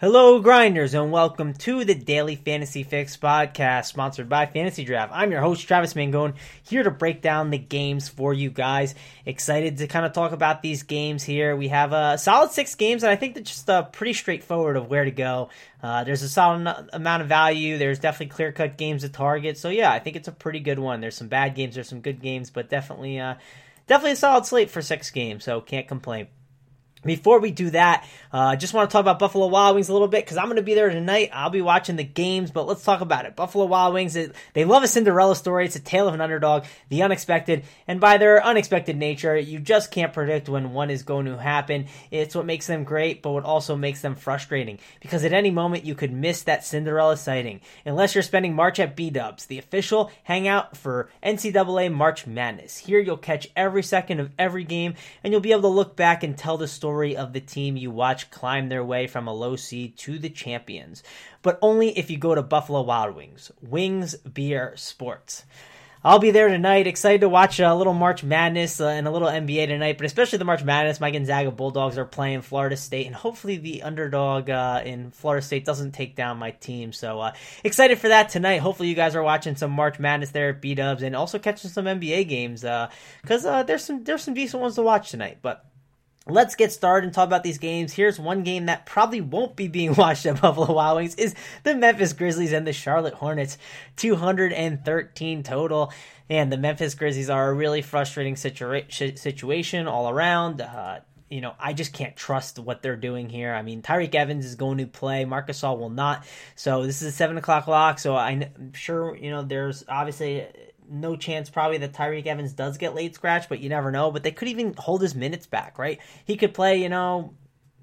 Hello, grinders, and welcome to the Daily Fantasy Fix podcast, sponsored by Fantasy Draft. I'm your host, Travis Mangone, here to break down the games for you guys. Excited to kind of talk about these games here. We have a solid six games, and I think they're just uh, pretty straightforward of where to go. Uh, there's a solid amount of value. There's definitely clear cut games to target. So yeah, I think it's a pretty good one. There's some bad games, there's some good games, but definitely, uh, definitely a solid slate for six games. So can't complain. Before we do that, I uh, just want to talk about Buffalo Wild Wings a little bit because I'm going to be there tonight. I'll be watching the games, but let's talk about it. Buffalo Wild Wings, it, they love a Cinderella story. It's a tale of an underdog, the unexpected, and by their unexpected nature, you just can't predict when one is going to happen. It's what makes them great, but what also makes them frustrating because at any moment you could miss that Cinderella sighting unless you're spending March at B Dubs, the official hangout for NCAA March Madness. Here you'll catch every second of every game, and you'll be able to look back and tell the story story of the team you watch climb their way from a low seed to the champions, but only if you go to Buffalo Wild Wings. Wings Beer Sports. I'll be there tonight. Excited to watch a little March Madness uh, and a little NBA tonight, but especially the March Madness. My Gonzaga Bulldogs are playing Florida State, and hopefully the underdog uh, in Florida State doesn't take down my team. So uh, excited for that tonight. Hopefully you guys are watching some March Madness there at B Dubs and also catching some NBA games because uh, uh, there's some there's some decent ones to watch tonight. But Let's get started and talk about these games. Here's one game that probably won't be being watched at Buffalo Wild Wings is the Memphis Grizzlies and the Charlotte Hornets. 213 total. And the Memphis Grizzlies are a really frustrating situa- situation all around. Uh, you know, I just can't trust what they're doing here. I mean, Tyreke Evans is going to play, Marc Gasol will not. So this is a seven o'clock lock. So I'm sure you know there's obviously no chance probably that Tyreke Evans does get late scratch, but you never know. But they could even hold his minutes back, right? He could play, you know,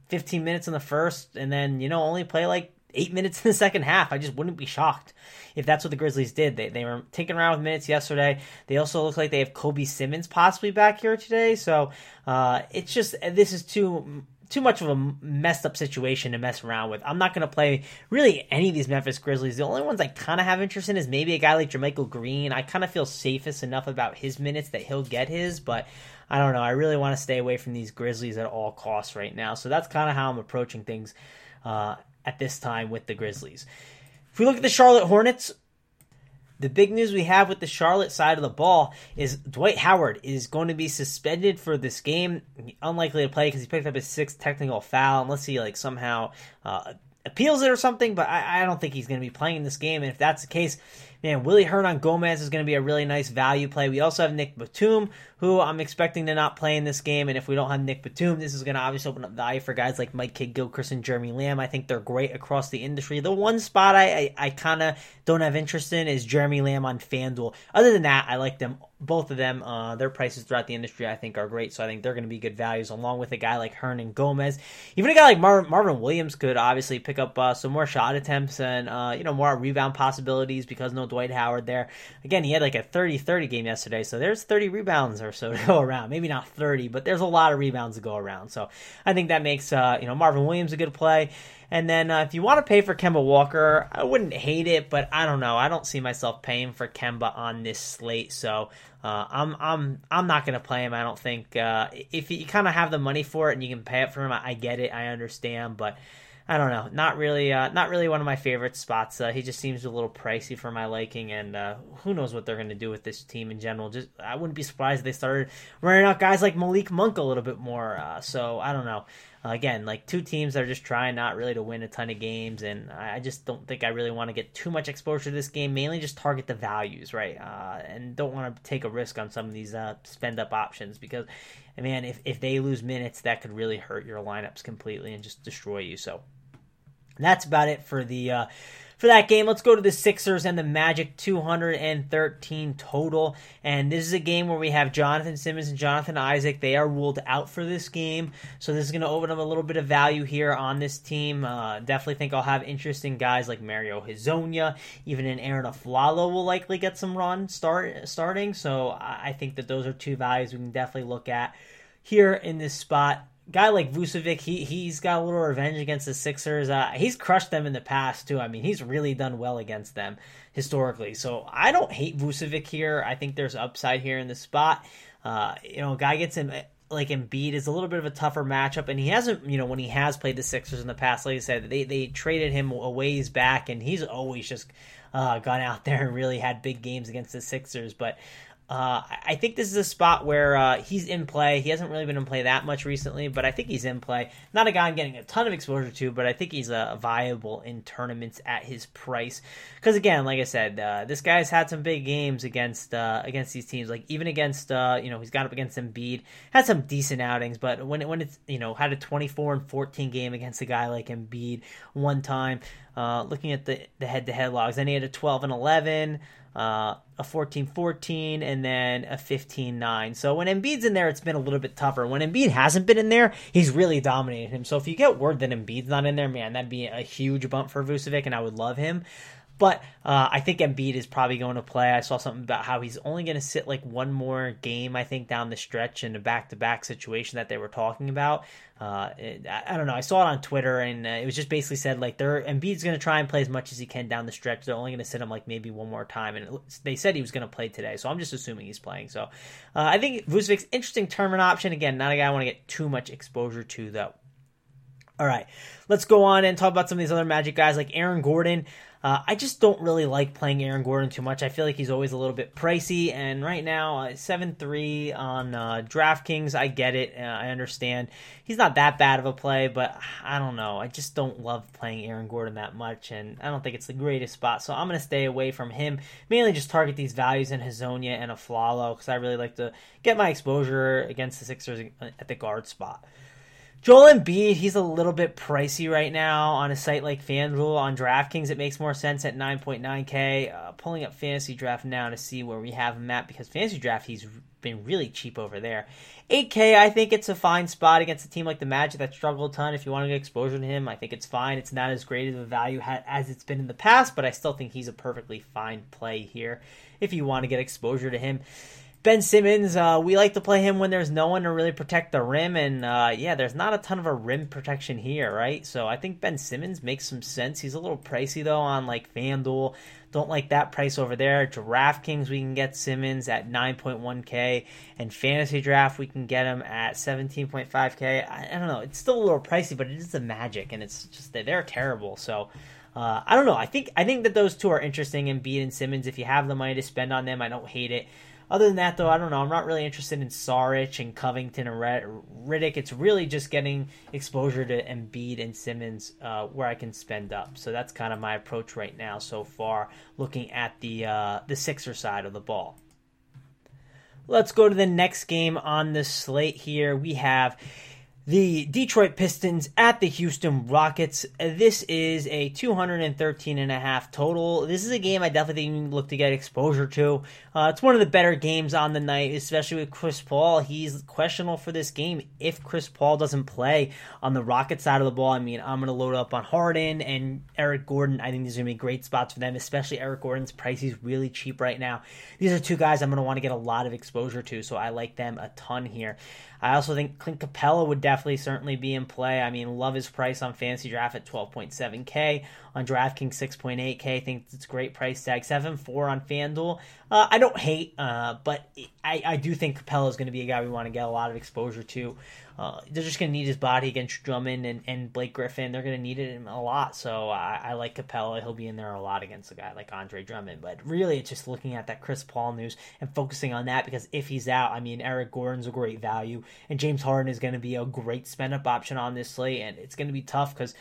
15 minutes in the first and then, you know, only play like eight minutes in the second half. I just wouldn't be shocked if that's what the Grizzlies did. They, they were taking around with minutes yesterday. They also look like they have Kobi Simmons possibly back here today. So uh, it's just, this is too too much of a messed up situation to mess around with. I'm not going to play really any of these Memphis Grizzlies. The only ones I kind of have interest in is maybe a guy like JaMychal Green. I kind of feel safest enough about his minutes that he'll get his, but I don't know. I really want to stay away from these Grizzlies at all costs right now. So that's kind of how I'm approaching things uh, at this time with the Grizzlies. If we look at the Charlotte Hornets, the big news we have with the Charlotte side of the ball is Dwight Howard is going to be suspended for this game. Unlikely to play because he picked up his sixth technical foul, unless he like somehow uh, appeals it or something. But I, I don't think he's going to be playing in this game. And if that's the case, man, Willy Hernangomez is going to be a really nice value play. We also have Nick Batum, who I'm expecting to not play in this game. And if we don't have Nick Batum, this is going to obviously open up value for guys like Mike Kidd-Gilchrist and Jeremy Lamb. I think they're great across the industry. The one spot I, I, I kind of don't have interest in is Jeremy Lamb on FanDuel. Other than that, I like them both of them. Uh, their prices throughout the industry, I think, are great. So I think they're going to be good values, along with a guy like Hernangomez. Even a guy like Mar- Marvin Williams could obviously pick up uh, some more shot attempts and uh, you know more rebound possibilities because no Dwight Howard there. Again, he had like a 30-30 game yesterday, so there's 30 rebounds or so to go around around. Maybe not 30, but there's a lot of rebounds to go around. So I think that makes uh, you know Marvin Williams a good play. And then uh, if you want to pay for Kemba Walker, I wouldn't hate it, but I don't know. I don't see myself paying for Kemba on this slate, so uh, I'm I'm I'm not gonna play him. I don't think uh, if you kind of have the money for it and you can pay it for him, I, I get it. I understand, but I don't know. Not really. Uh, not really one of my favorite spots. Uh, he just seems a little pricey for my liking, and uh, who knows what they're going to do with this team in general. Just I wouldn't be surprised if they started running out guys like Malik Monk a little bit more. Uh, so I don't know. again, like two teams that are just trying not really to win a ton of games, and I just don't think I really want to get too much exposure to this game. Mainly just target the values, right? Uh, and don't want to take a risk on some of these uh, spend up options because, man, if if they lose minutes, that could really hurt your lineups completely and just destroy you. So. That's about it for the uh, for that game. Let's go to the Sixers and the Magic 213 total. And this is a game where we have Jonathan Simmons and Jonathan Isaac. They are ruled out for this game. So this is going to open up a little bit of value here on this team. Uh, definitely think I'll have interesting guys like Mario Hezonja. Even an Arron Afflalo will likely get some run start starting. So I think that those are two values we can definitely look at here in this spot guy like Vucevic, he he's got a little revenge against the Sixers. Uh, he's crushed them in the past too. I mean, he's really done well against them historically. So I don't hate Vucevic here. I think there's upside here in the spot. Uh, you know, guy gets him like Embiid is a little bit of a tougher matchup, and he hasn't, you know, when he has played the Sixers in the past, like I said, they they traded him a ways back, and he's always just uh, gone out there and really had big games against the Sixers. But uh, I think this is a spot where uh, he's in play. He hasn't really been in play that much recently, but I think he's in play. Not a guy I'm getting a ton of exposure to, but I think he's uh, viable in tournaments at his price. Because again, like I said, uh, this guy's had some big games against uh, against these teams. Like even against uh, you know he's got up against Embiid, had some decent outings, but when when it's you know had a 24 and 14 game against a guy like Embiid one time. looking at the the head to head logs, then he had a 12 and 11 uh, a 14-14, and then a 15-9. So when Embiid's in there, it's been a little bit tougher. When Embiid hasn't been in there, he's really dominated him. So if you get word that Embiid's not in there, man, that'd be a huge bump for Vucevic, and I would love him. But uh, I think Embiid is probably going to play. I saw something about how he's only going to sit like one more game, I think, down the stretch in a back to back situation that they were talking about. Uh, it, I don't know. I saw it on Twitter, and uh, it was just basically said like they're Embiid's going to try and play as much as he can down the stretch. They're only going to sit him like maybe one more time, and it, they said he was going to play today. So I'm just assuming he's playing. So uh, I think Vucevic's interesting tournament option. Again, not a guy I want to get too much exposure to though. All right, let's go on and talk about some of these other Magic guys like Aaron Gordon. Uh, I just don't really like playing Aaron Gordon too much. I feel like he's always a little bit pricey, and right now, uh, seven three on uh, DraftKings, I get it. Uh, I understand he's not that bad of a play, but I don't know. I just don't love playing Aaron Gordon that much, and I don't think it's the greatest spot. So I'm going to stay away from him. Mainly just target these values in Hezonja and Afflalo because I really like to get my exposure against the Sixers at the guard spot. Joel Embiid, he's a little bit pricey right now on a site like FanDuel. On DraftKings, it makes more sense at 9.9K. Uh, pulling up Fantasy Draft now to see where we have him at because Fantasy Draft, he's been really cheap over there. 8K, I think it's a fine spot against a team like the Magic that struggled a ton. If you want to get exposure to him, I think it's fine. It's not as great of a value as it's been in the past, but I still think he's a perfectly fine play here if you want to get exposure to him. Ben Simmons, uh, we like to play him when there's no one to really protect the rim, and uh, yeah, there's not a ton of a rim protection here, right? So I think Ben Simmons makes some sense. He's a little pricey though on like FanDuel. Don't like that price over there. DraftKings, we can get Simmons at 9.1k, and Fantasy Draft, we can get him at 17.5k. I, I don't know. It's still a little pricey, but it is the Magic, and it's just they're terrible. So. Uh, I don't know. I think I think that those two are interesting. Embiid and Simmons. If you have the money to spend on them, I don't hate it. Other than that, though, I don't know. I'm not really interested in Saric and Covington and Redick. It's really just getting exposure to Embiid and Simmons uh, where I can spend up. So that's kind of my approach right now so far, looking at the uh, the Sixer side of the ball. Let's go to the next game on the slate here. We have the Detroit Pistons at the Houston Rockets. This is a 213 and a half total. This is a game I definitely look to get exposure to. Uh, it's one of the better games on the night, especially with Chris Paul. He's questionable for this game if Chris Paul doesn't play on the Rocket side of the ball. I mean, I'm going to load up on Harden and Eric Gordon. I think these are going to be great spots for them, especially Eric Gordon's price. He's really cheap right now. These are two guys I'm going to want to get a lot of exposure to, so I like them a ton here. I also think Clint Capela would definitely certainly be in play. I mean, love his price on Fantasy Draft at 12.7K. On DraftKings, 6.8K. I think it's a great price tag. 7.4 on FanDuel. Uh, I don't hate, uh, but I, I do think Capela is going to be a guy we want to get a lot of exposure to. Uh, they're just going to need his body against Drummond and, and Blake Griffin. They're going to need it a lot. So I, I, like Capela. He'll be in there a lot against a guy like Andre Drummond. But really, it's just looking at that Chris Paul news and focusing on that because if he's out, I mean, Eric Gordon's a great value, and James Harden is going to be a great spend up option on this slate. And it's going to be tough because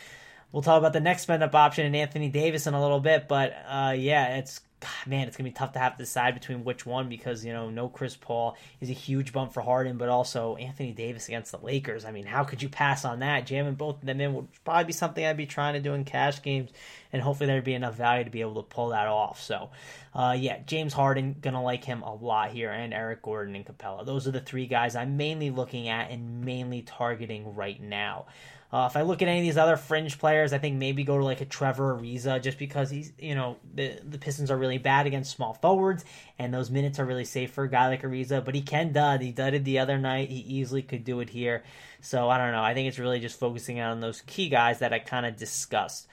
we'll talk about the next spend up option and Anthony Davis in a little bit. But uh, yeah, it's man, it's gonna be tough to have to decide between which one because you know no Chris Paul is a huge bump for Harden, but also Anthony Davis against the Lakers. I mean, how could you pass on that? Jamming both of them in would probably be something I'd be trying to do in cash games, and hopefully there'd be enough value to be able to pull that off. So, uh, yeah, James Harden gonna like him a lot here, and Eric Gordon and Capela. Those are the three guys I'm mainly looking at and mainly targeting right now. Uh, if I look at any of these other fringe players, I think maybe go to like a Trevor Ariza just because he's, you know, the, the Pistons are really bad against small forwards and those minutes are really safe for a guy like Ariza, but he can dud. He dudded the other night. He easily could do it here. So I don't know. I think it's really just focusing on those key guys that I kind of discussed.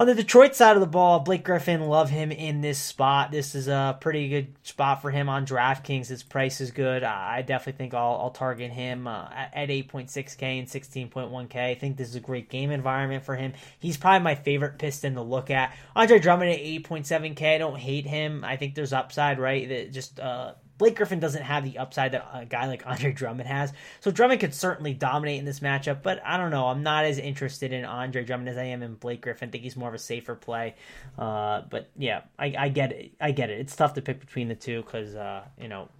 On the Detroit side of the ball, Blake Griffin, love him in this spot. This is a pretty good spot for him on DraftKings. His price is good. I definitely think I'll, I'll target him uh, at 8.6K and 16.1K. I think this is a great game environment for him. He's probably my favorite Piston to look at. Andre Drummond at 8.7K. I don't hate him. I think there's upside, right? That just uh, Blake Griffin doesn't have the upside that a guy like Andre Drummond has. So Drummond could certainly dominate in this matchup, but I don't know. I'm not as interested in Andre Drummond as I am in Blake Griffin. I think he's more of a safer play. Uh, but yeah, I, I, get it. I get it. It's tough to pick between the two because uh, you know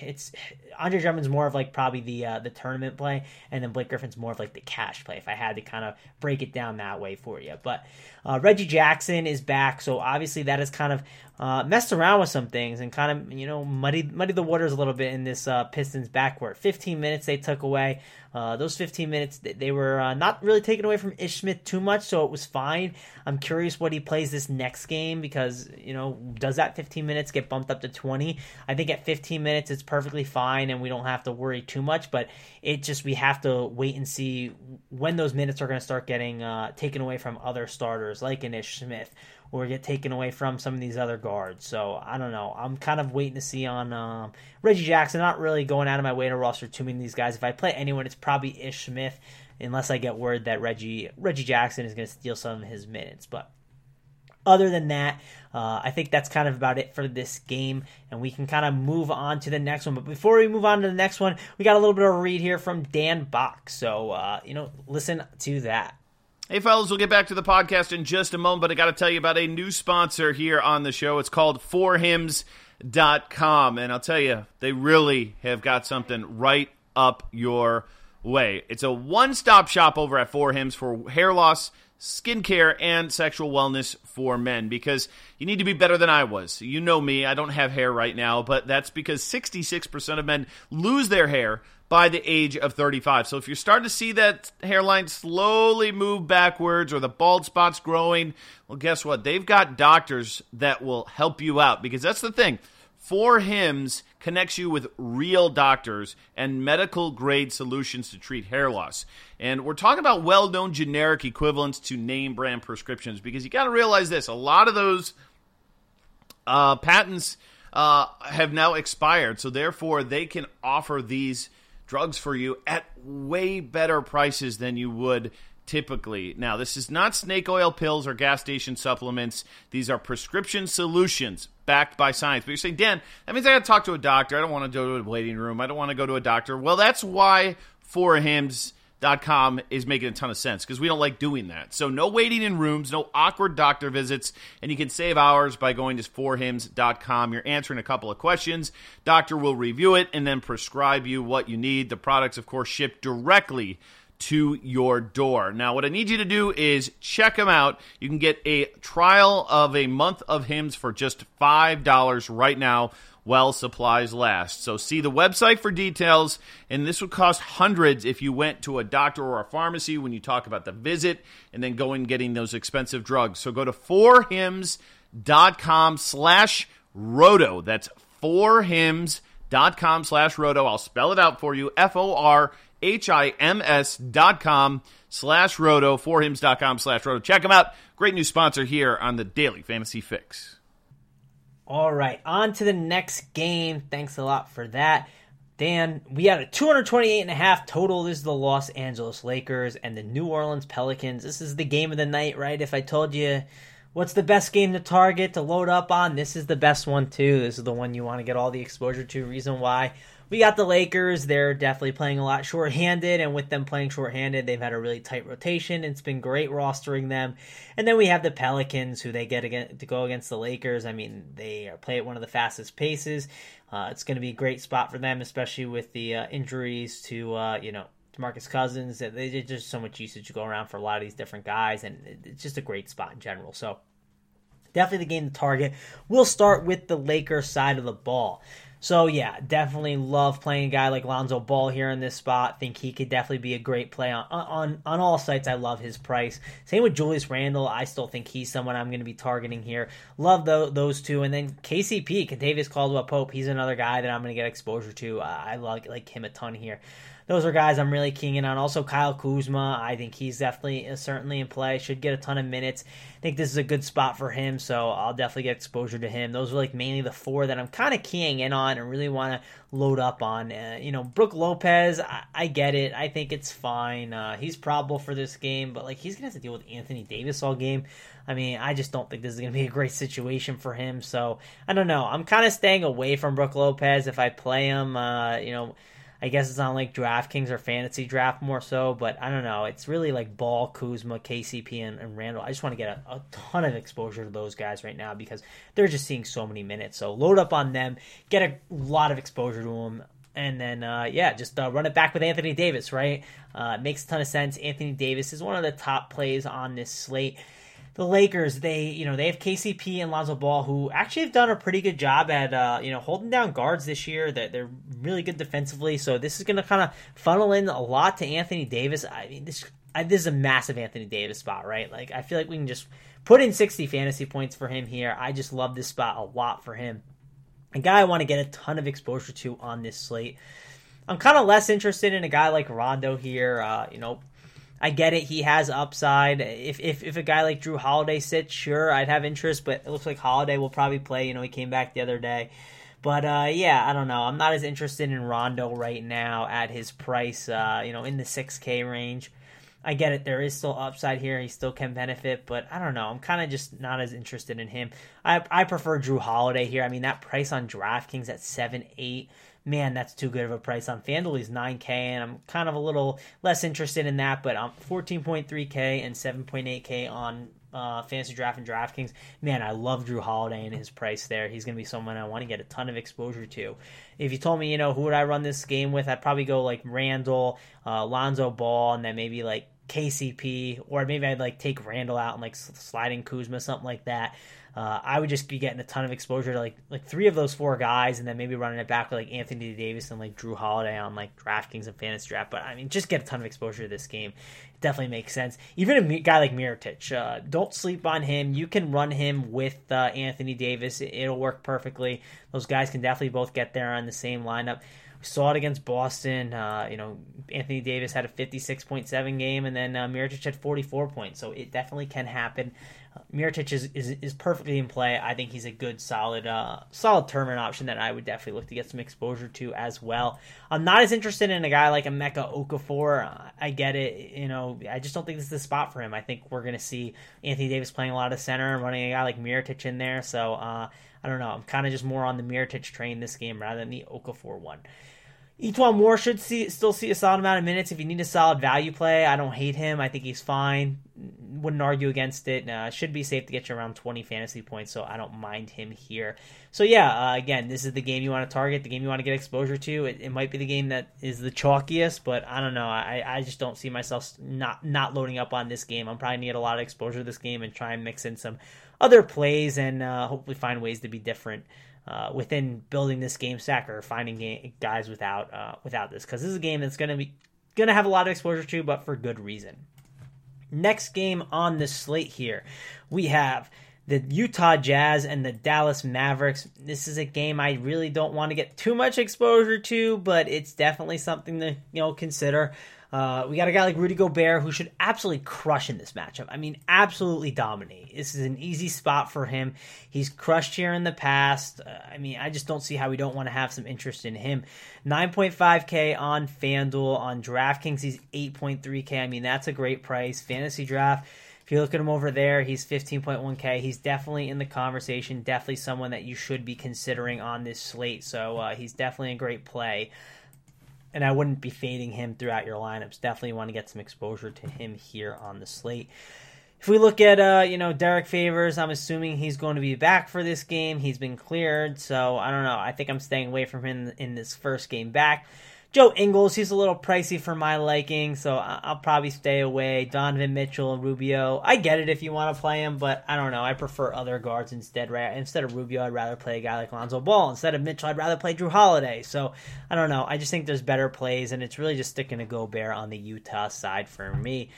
it's Andre Drummond's more of like probably the uh, the tournament play, and then Blake Griffin's more of like the cash play. If I had to kind of break it down that way for you, but uh, Reggie Jackson is back, so obviously that has kind of uh, messed around with some things and kind of you know muddied muddied the waters a little bit in this uh, Pistons backcourt. 15 minutes they took away. Uh, those 15 minutes, they were uh, not really taken away from Ish Smith too much, so it was fine. I'm curious what he plays this next game because, you know, does that 15 minutes get bumped up to 20? I think at 15 minutes it's perfectly fine and we don't have to worry too much, but it just, we have to wait and see when those minutes are going to start getting uh, taken away from other starters like an Ish Smith or get taken away from some of these other guards. So I don't know. I'm kind of waiting to see on um, Reggie Jackson. Not really going out of my way to roster too many of these guys. If I play anyone, it's probably Ish Smith, unless I get word that Reggie Reggie Jackson is going to steal some of his minutes. But other than that, uh, I think that's kind of about it for this game, and we can kind of move on to the next one. But before we move on to the next one, we got a little bit of a read here from Dan Back. So, uh, you know, listen to that. Hey, fellas, we'll get back to the podcast in just a moment, but I got to tell you about a new sponsor here on the show. It's called forhims.com. And I'll tell you, they really have got something right up your way. It's a one stop shop over at For Hims for hair loss, skincare, and sexual wellness for men because you need to be better than I was. You know me, I don't have hair right now, but that's because 66% of men lose their hair by the age of 35. So if you're starting to see that hairline slowly move backwards or the bald spots growing, well, guess what? They've got doctors that will help you out because that's the thing. For Hims connects you with real doctors and medical grade solutions to treat hair loss. And we're talking about well known generic equivalents to name brand prescriptions because you got to realize this a lot of those uh, patents uh, have now expired. So therefore, they can offer these drugs for you at way better prices than you would typically. Now, this is not snake oil pills or gas station supplements. These are prescription solutions backed by science. But you're saying, Dan, that means I got to talk to a doctor. I don't want to go to a waiting room. I don't want to go to a doctor. Well, that's why For Hims com is making a ton of sense because we don't like doing that. So no waiting in rooms, no awkward doctor visits, and you can save hours by going to forhims.com. You're answering a couple of questions. Doctor will review it and then prescribe you what you need. The products, of course, ship directly to your door. Now, what I need you to do is check them out. You can get a trial of a month of Hims for just $5 right now while supplies last. So see the website for details, and this would cost hundreds if you went to a doctor or a pharmacy when you talk about the visit and then going and getting those expensive drugs. So go to forhims.com slash roto. That's forhims.com slash roto. I'll spell it out for you. F-O-R-H-I-M-S dot com slash roto. Forhims.com slash roto. Check them out. Great new sponsor here on the Daily Fantasy Fix. All right, on to the next game. Thanks a lot for that. Dan, we had a 228 and a half total. This is the Los Angeles Lakers and the New Orleans Pelicans. This is the game of the night, right? If I told you what's the best game to target to load up on, this is the best one too. This is the one you want to get all the exposure to. Reason why we got the Lakers. They're definitely playing a lot shorthanded, and with them playing shorthanded, they've had a really tight rotation. It's been great rostering them. And then we have the Pelicans, who they get to go against the Lakers. I mean, they play at one of the fastest paces. Uh, it's going to be a great spot for them, especially with the uh, injuries to uh, you know Marcus Cousins. There's just so much usage to go around for a lot of these different guys, and it's just a great spot in general. So definitely the game to target. We'll start with the Lakers side of the ball. So yeah, definitely love playing a guy like Lonzo Ball here in this spot. Think he could definitely be a great play on on on all sites. I love his price. Same with Julius Randle. I still think he's someone I'm going to be targeting here. Love those those two, and then KCP, Kentavious Caldwell Pope. He's another guy that I'm going to get exposure to. I like like him a ton here those are guys I'm really keying in on. Also, Kyle Kuzma, I think he's definitely uh, certainly in play. Should get a ton of minutes. I think this is a good spot for him, so I'll definitely get exposure to him. Those are like mainly the four that I'm kind of keying in on and really want to load up on. Uh, you know, Brook Lopez, I, I, get it. I think it's fine. Uh, he's probable for this game, but like he's gonna have to deal with Anthony Davis all game. I mean, I just don't think this is to be a great situation for him. So I don't know. I'm kind of staying away from Brook Lopez if I play him. Uh, you know, I guess it's on like DraftKings or fantasy draft more so, but I don't know. It's really like Ball, Kuzma, KCP, and, and Randle. I just want to get a, a, ton of exposure to those guys right now because they're just seeing so many minutes. So load up on them, get a lot of exposure to them. And then, uh, yeah, just uh, run it back with Anthony Davis, right? Uh, makes a ton of sense. Anthony Davis is one of the top plays on this slate the Lakers, they you know they have KCP and Lonzo Ball, who actually have done a pretty good job at uh, you know holding down guards this year. That they're, really good defensively. So this is going to kind of funnel in a lot to Anthony Davis. I mean, this I, this is a massive Anthony Davis spot, right? Like I feel like we can just put in 60 fantasy points for him here. I just love this spot a lot for him. A guy I want to get a ton of exposure to on this slate. I'm kind of less interested in a guy like Rondo here. Uh, you know, I get it. He has upside. If, if if a guy like Jrue Holiday sits, sure, I'd have interest. But it looks like Holiday will probably play. You know, he came back the other day. But uh, yeah, I don't know. I'm not as interested in Rondo right now at his price. Uh, you know, in the 6K range. I get it. There is still upside here. He still can benefit, but I don't know. I'm kind of just not as interested in him. I I prefer Jrue Holiday here. I mean, that price on DraftKings at seven eight man, that's too good of a price on FanDuel. He's 9K, and I'm kind of a little less interested in that, but I'm 14.3K and 7.8K on uh, Fantasy Draft and DraftKings. Man, I love Jrue Holiday and his price there. He's going to be someone I want to get a ton of exposure to. If you told me, you know, who would I run this game with, I'd probably go like Randle, uh, Lonzo Ball, and then maybe like KCP, or maybe I'd like take Randle out and like sliding Kuzma, something like that uh, I would just be getting a ton of exposure to like like three of those four guys, and then maybe running it back with like Anthony Davis and like Jrue Holiday on like DraftKings and Fantasy Draft. But I mean, just get a ton of exposure to this game. It definitely makes sense. Even a guy like Mirotic, uh, don't sleep on him. You can run him with uh, Anthony Davis; it'll work perfectly. Those guys can definitely both get there on the same lineup. We saw it against Boston. Uh, you know, Anthony Davis had a 56.7 game, and then uh, Mirotic had 44 points. So it definitely can happen. Uh, Mirotic is, is, is perfectly in play. I think he's a good, solid, uh, solid tournament option that I would definitely look to get some exposure to as well. I'm not as interested in a guy like Emeka Okafor. Uh, I get it. You know, I just don't think this is the spot for him. I think we're going to see Anthony Davis playing a lot of center and running a guy like Mirotic in there. So uh, I don't know. I'm kind of just more on the Mirotic train this game rather than the Okafor one. E'Twaun Moore should see still see a solid amount of minutes. If you need a solid value play, I don't hate him. I think he's fine. Wouldn't argue against it. Should be safe to get you around 20 fantasy points, so I don't mind him here. So yeah, uh, again, this is the game you want to target, the game you want to get exposure to. It, it, might be the game that is the chalkiest, but I don't know. I, I just don't see myself not not loading up on this game. I'm probably need a lot of exposure to this game and try and mix in some other plays and uh, hopefully find ways to be different uh, within building this game stack or finding guys without uh, without this because this is a game that's going to be going to have a lot of exposure to, but for good reason. Next game on the slate here, we have the Utah Jazz and the Dallas Mavericks. This is a game I really don't want to get too much exposure to, but it's definitely something to you know consider. Uh, we got a guy like Rudy Gobert who should absolutely crush in this matchup. I mean, absolutely dominate. This is an easy spot for him. He's crushed here in the past. Uh, I mean, I just don't see how we don't want to have some interest in him. 9.5K on FanDuel. On DraftKings, he's 8.3K. I mean, that's a great price. Fantasy draft If you look at him over there, he's 15.1K. He's definitely in the conversation, definitely someone that you should be considering on this slate. So uh, he's definitely a great play. And I wouldn't be fading him throughout your lineups. Definitely want to get some exposure to him here on the slate. If we look at uh, you know Derrick Favors, I'm assuming he's going to be back for this game. He's been cleared, so I don't know. I think I'm staying away from him in this first game back. Joe Ingles, he's a little pricey for my liking, so I'll probably stay away. Donovan Mitchell, and Rubio, I get it if you want to play him, but I don't know. I prefer other guards instead. Right? Instead of Rubio, I'd rather play a guy like Lonzo Ball. Instead of Mitchell, I'd rather play Jrue Holiday. So I don't know. I just think there's better plays, and it's really just sticking to Gobert on the Utah side for me.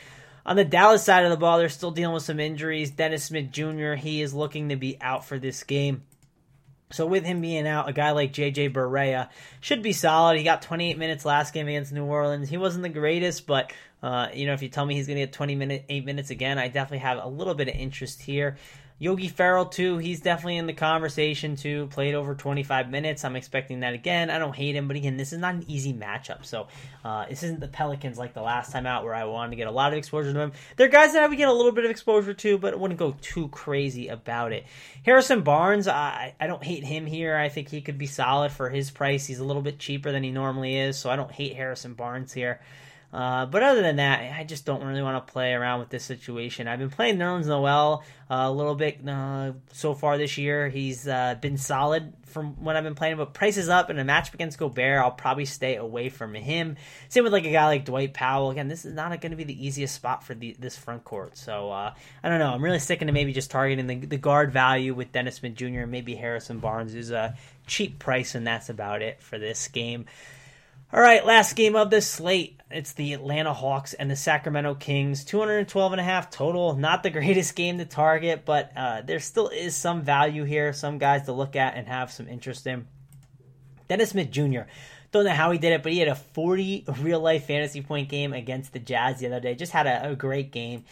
On the Dallas side of the ball, they're still dealing with some injuries. Dennis Smith Jr., he is looking to be out for this game. So with him being out, a guy like JJ Barea should be solid. He got 28 minutes last game against New Orleans. He wasn't the greatest, but uh, you know if you tell me he's going to get 20 minute, eight minutes again, I definitely have a little bit of interest here. Yogi Ferrell too, he's definitely in the conversation too. Played over 25 minutes. I'm expecting that again. I don't hate him, but again, this is not an easy matchup. So uh, this isn't the Pelicans like the last time out where I wanted to get a lot of exposure to them. They're guys that I would get a little bit of exposure to, but I wouldn't go too crazy about it. Harrison Barnes, I, I don't hate him here. I think he could be solid for his price. He's a little bit cheaper than he normally is, so I don't hate Harrison Barnes here. Uh, but other than that, I just don't really want to play around with this situation. I've been playing Nerlens Noel uh, a little bit uh, so far this year. He's uh, been solid from when I've been playing, but prices up in a match against Gobert, I'll probably stay away from him. Same with like a guy like Dwight Powell. Again, this is not going to be the easiest spot for the, this front court. So uh, I don't know. I'm really sticking to maybe just targeting the, the guard value with Dennis Smith Jr. and Maybe Harrison Barnes is a cheap price, and that's about it for this game. All right, last game of this slate. It's the Atlanta Hawks and the Sacramento Kings. 212 and a half total. Not the greatest game to target, but uh, there still is some value here. Some guys to look at and have some interest in. Dennis Smith Jr. Don't know how he did it, but he had a 40 real life fantasy point game against the Jazz the other day. Just had a, a great game.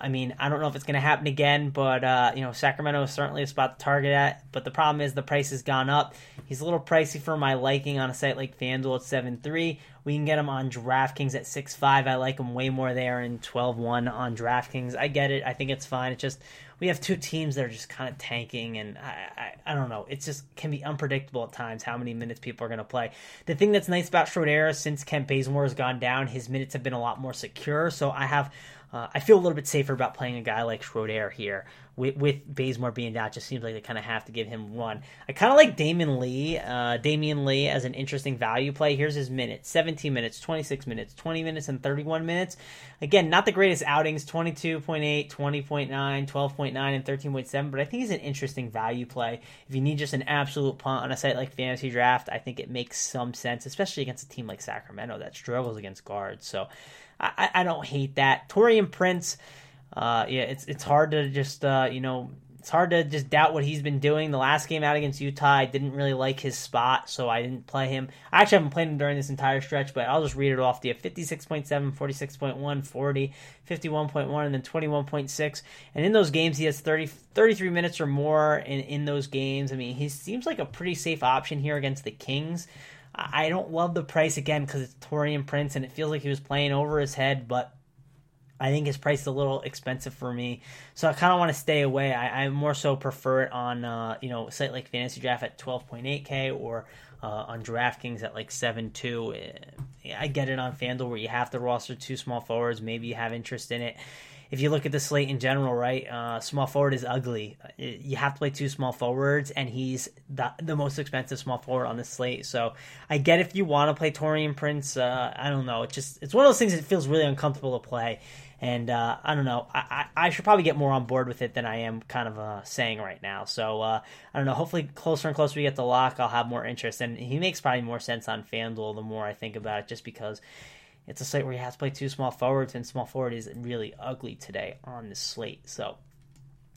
I mean, I don't know if it's going to happen again, but uh, you know, Sacramento is certainly a spot to target at. But the problem is the price has gone up. He's a little pricey for my liking on a site like FanDuel at seven three. We can get him on DraftKings at six five. I like him way more there in 12-1 on DraftKings. I get it. I think it's fine. It's just we have two teams that are just kind of tanking, and I, I, I don't know. It just can be unpredictable at times how many minutes people are going to play. The thing that's nice about Schroeder since Kent Bazemore has gone down, his minutes have been a lot more secure. So I have uh, I feel a little bit safer about playing a guy like Schroeder here. With, with Bazemore being down, just seems like they kind of have to give him one. I kind of like Damon Lee, uh, Damion Lee as an interesting value play. Here's his minutes 17 minutes, 26 minutes, 20 minutes, and 31 minutes. Again, not the greatest outings 22.8, 20.9, 12.9, and 13.7, but I think he's an interesting value play. If you need just an absolute punt on a site like Fantasy Draft, I think it makes some sense, especially against a team like Sacramento that struggles against guards. So, I, I don't hate that. Taurean Prince, uh, yeah, it's it's hard to just uh, you know it's hard to just doubt what he's been doing. The last game out against Utah, I didn't really like his spot, so I didn't play him. I actually haven't played him during this entire stretch, but I'll just read it off to you 56.7, 46.1, 40, 51.1, and then 21.6. And in those games, he has 30, 33 minutes or more in, in those games. I mean, he seems like a pretty safe option here against the Kings. I don't love the price again because it's Taurean Prince and it feels like he was playing over his head, but I think his price is a little expensive for me, so I kind of want to stay away. I, I, more so prefer it on uh, you know a site like Fantasy Draft at 12.8k or uh, on DraftKings at like 7.2. I get it on FanDuel where you have to roster two small forwards. Maybe you have interest in it if you look at the slate in general, right, uh, small forward is ugly. You have to play two small forwards, and he's the, the most expensive small forward on the slate. So I get if you want to play Taurean Prince. Uh, I don't know. It just it's one of those things that feels really uncomfortable to play. And uh, I don't know. I, I, I, should probably get more on board with it than I am kind of uh, saying right now. So uh, I don't know. Hopefully, closer and closer we get to lock, I'll have more interest. And he makes probably more sense on FanDuel the more I think about it, just because it's a slate where he has to play two small forwards, and small forward is really ugly today on the slate. So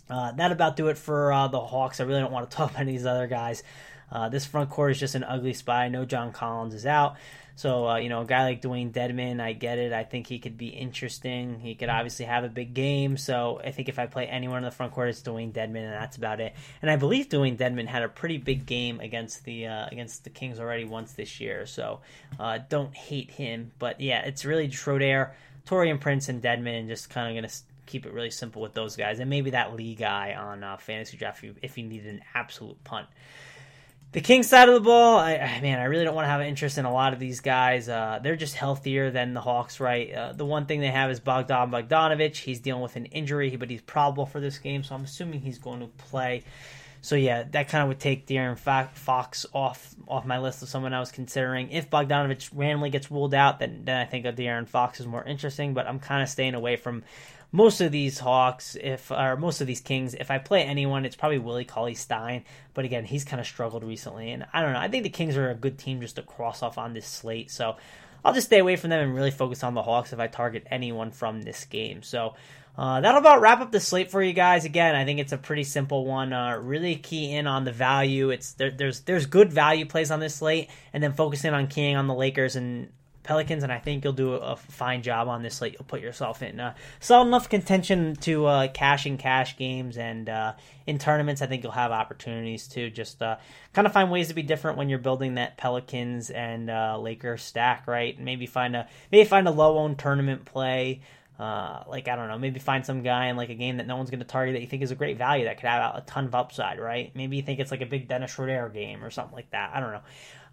uh, that about do it for uh, the Hawks. I really don't want to talk about any of these other guys. Uh, this front court is just an ugly spot. I know John Collins is out. So, uh, you know, a guy like Dewayne Dedmon, I get it. I think he could be interesting. He could obviously have a big game. So I think if I play anyone in the front court, it's Dewayne Dedmon, and that's about it. And I believe Dewayne Dedmon had a pretty big game against the uh, against the Kings already once this year. So uh, don't hate him. But yeah, it's really Schroeder, Taurean Prince, and Dedmon, and just kind of going to keep it really simple with those guys, and maybe that Lee guy on uh, fantasy draft if you, if you need an absolute punt. The Kings side of the ball, I, man, I really don't want to have an interest in a lot of these guys. Uh, they're just healthier than the Hawks, right? Uh, the one thing they have is Bogdan Bogdanovich. He's dealing with an injury, but he's probable for this game, so I'm assuming he's going to play. So yeah, that kind of would take De'Aaron Fox off off my list of someone I was considering. If Bogdanovich randomly gets ruled out, then then I think De'Aaron Fox is more interesting. But I'm kind of staying away from most of these Hawks, if or most of these Kings, if I play anyone, it's probably Willie Cauley Stein. But again, he's kind of struggled recently, and I don't know. I think the Kings are a good team just to cross off on this slate. So I'll just stay away from them and really focus on the Hawks if I target anyone from this game. So uh, that'll about wrap up the slate for you guys. Again, I think it's a pretty simple one. Uh, really key in on the value. It's there, there's there's good value plays on this slate, and then focusing on keying on the Lakers and Pelicans, and I think you'll do a fine job on this slate. You'll put yourself in uh, solid enough contention to uh, cash in cash games, and uh, in tournaments, I think you'll have opportunities to just uh, kind of find ways to be different when you're building that Pelicans and uh, Lakers stack, right? And maybe find a maybe find a low owned tournament play. Uh, like I don't know, maybe find some guy in like a game that no one's going to target that you think is a great value that could have a ton of upside, right? Maybe you think it's like a big Dennis Schroeder game or something like that. I don't know.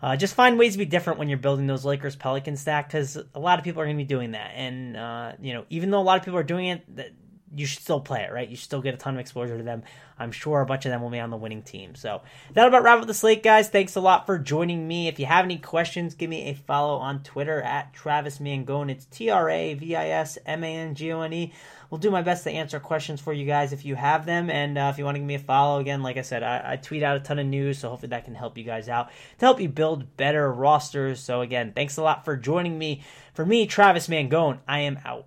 Uh, just find ways to be different when you're building those Lakers Pelican stack because a lot of people are going to be doing that, and uh, you know even though a lot of people are doing it, you should still play it, right? You still get a ton of exposure to them. I'm sure a bunch of them will be on the winning team. So that'll about wrap up the slate, guys. Thanks a lot for joining me. If you have any questions, give me a follow on Twitter at Travis Mangone. It's T R A V I S M A N G O N E. We'll do my best to answer questions for you guys if you have them. And uh, if you want to give me a follow, again, like I said, I, I tweet out a ton of news, so hopefully that can help you guys out to help you build better rosters. So again, thanks a lot for joining me. For me, Travis Mangone, I am out.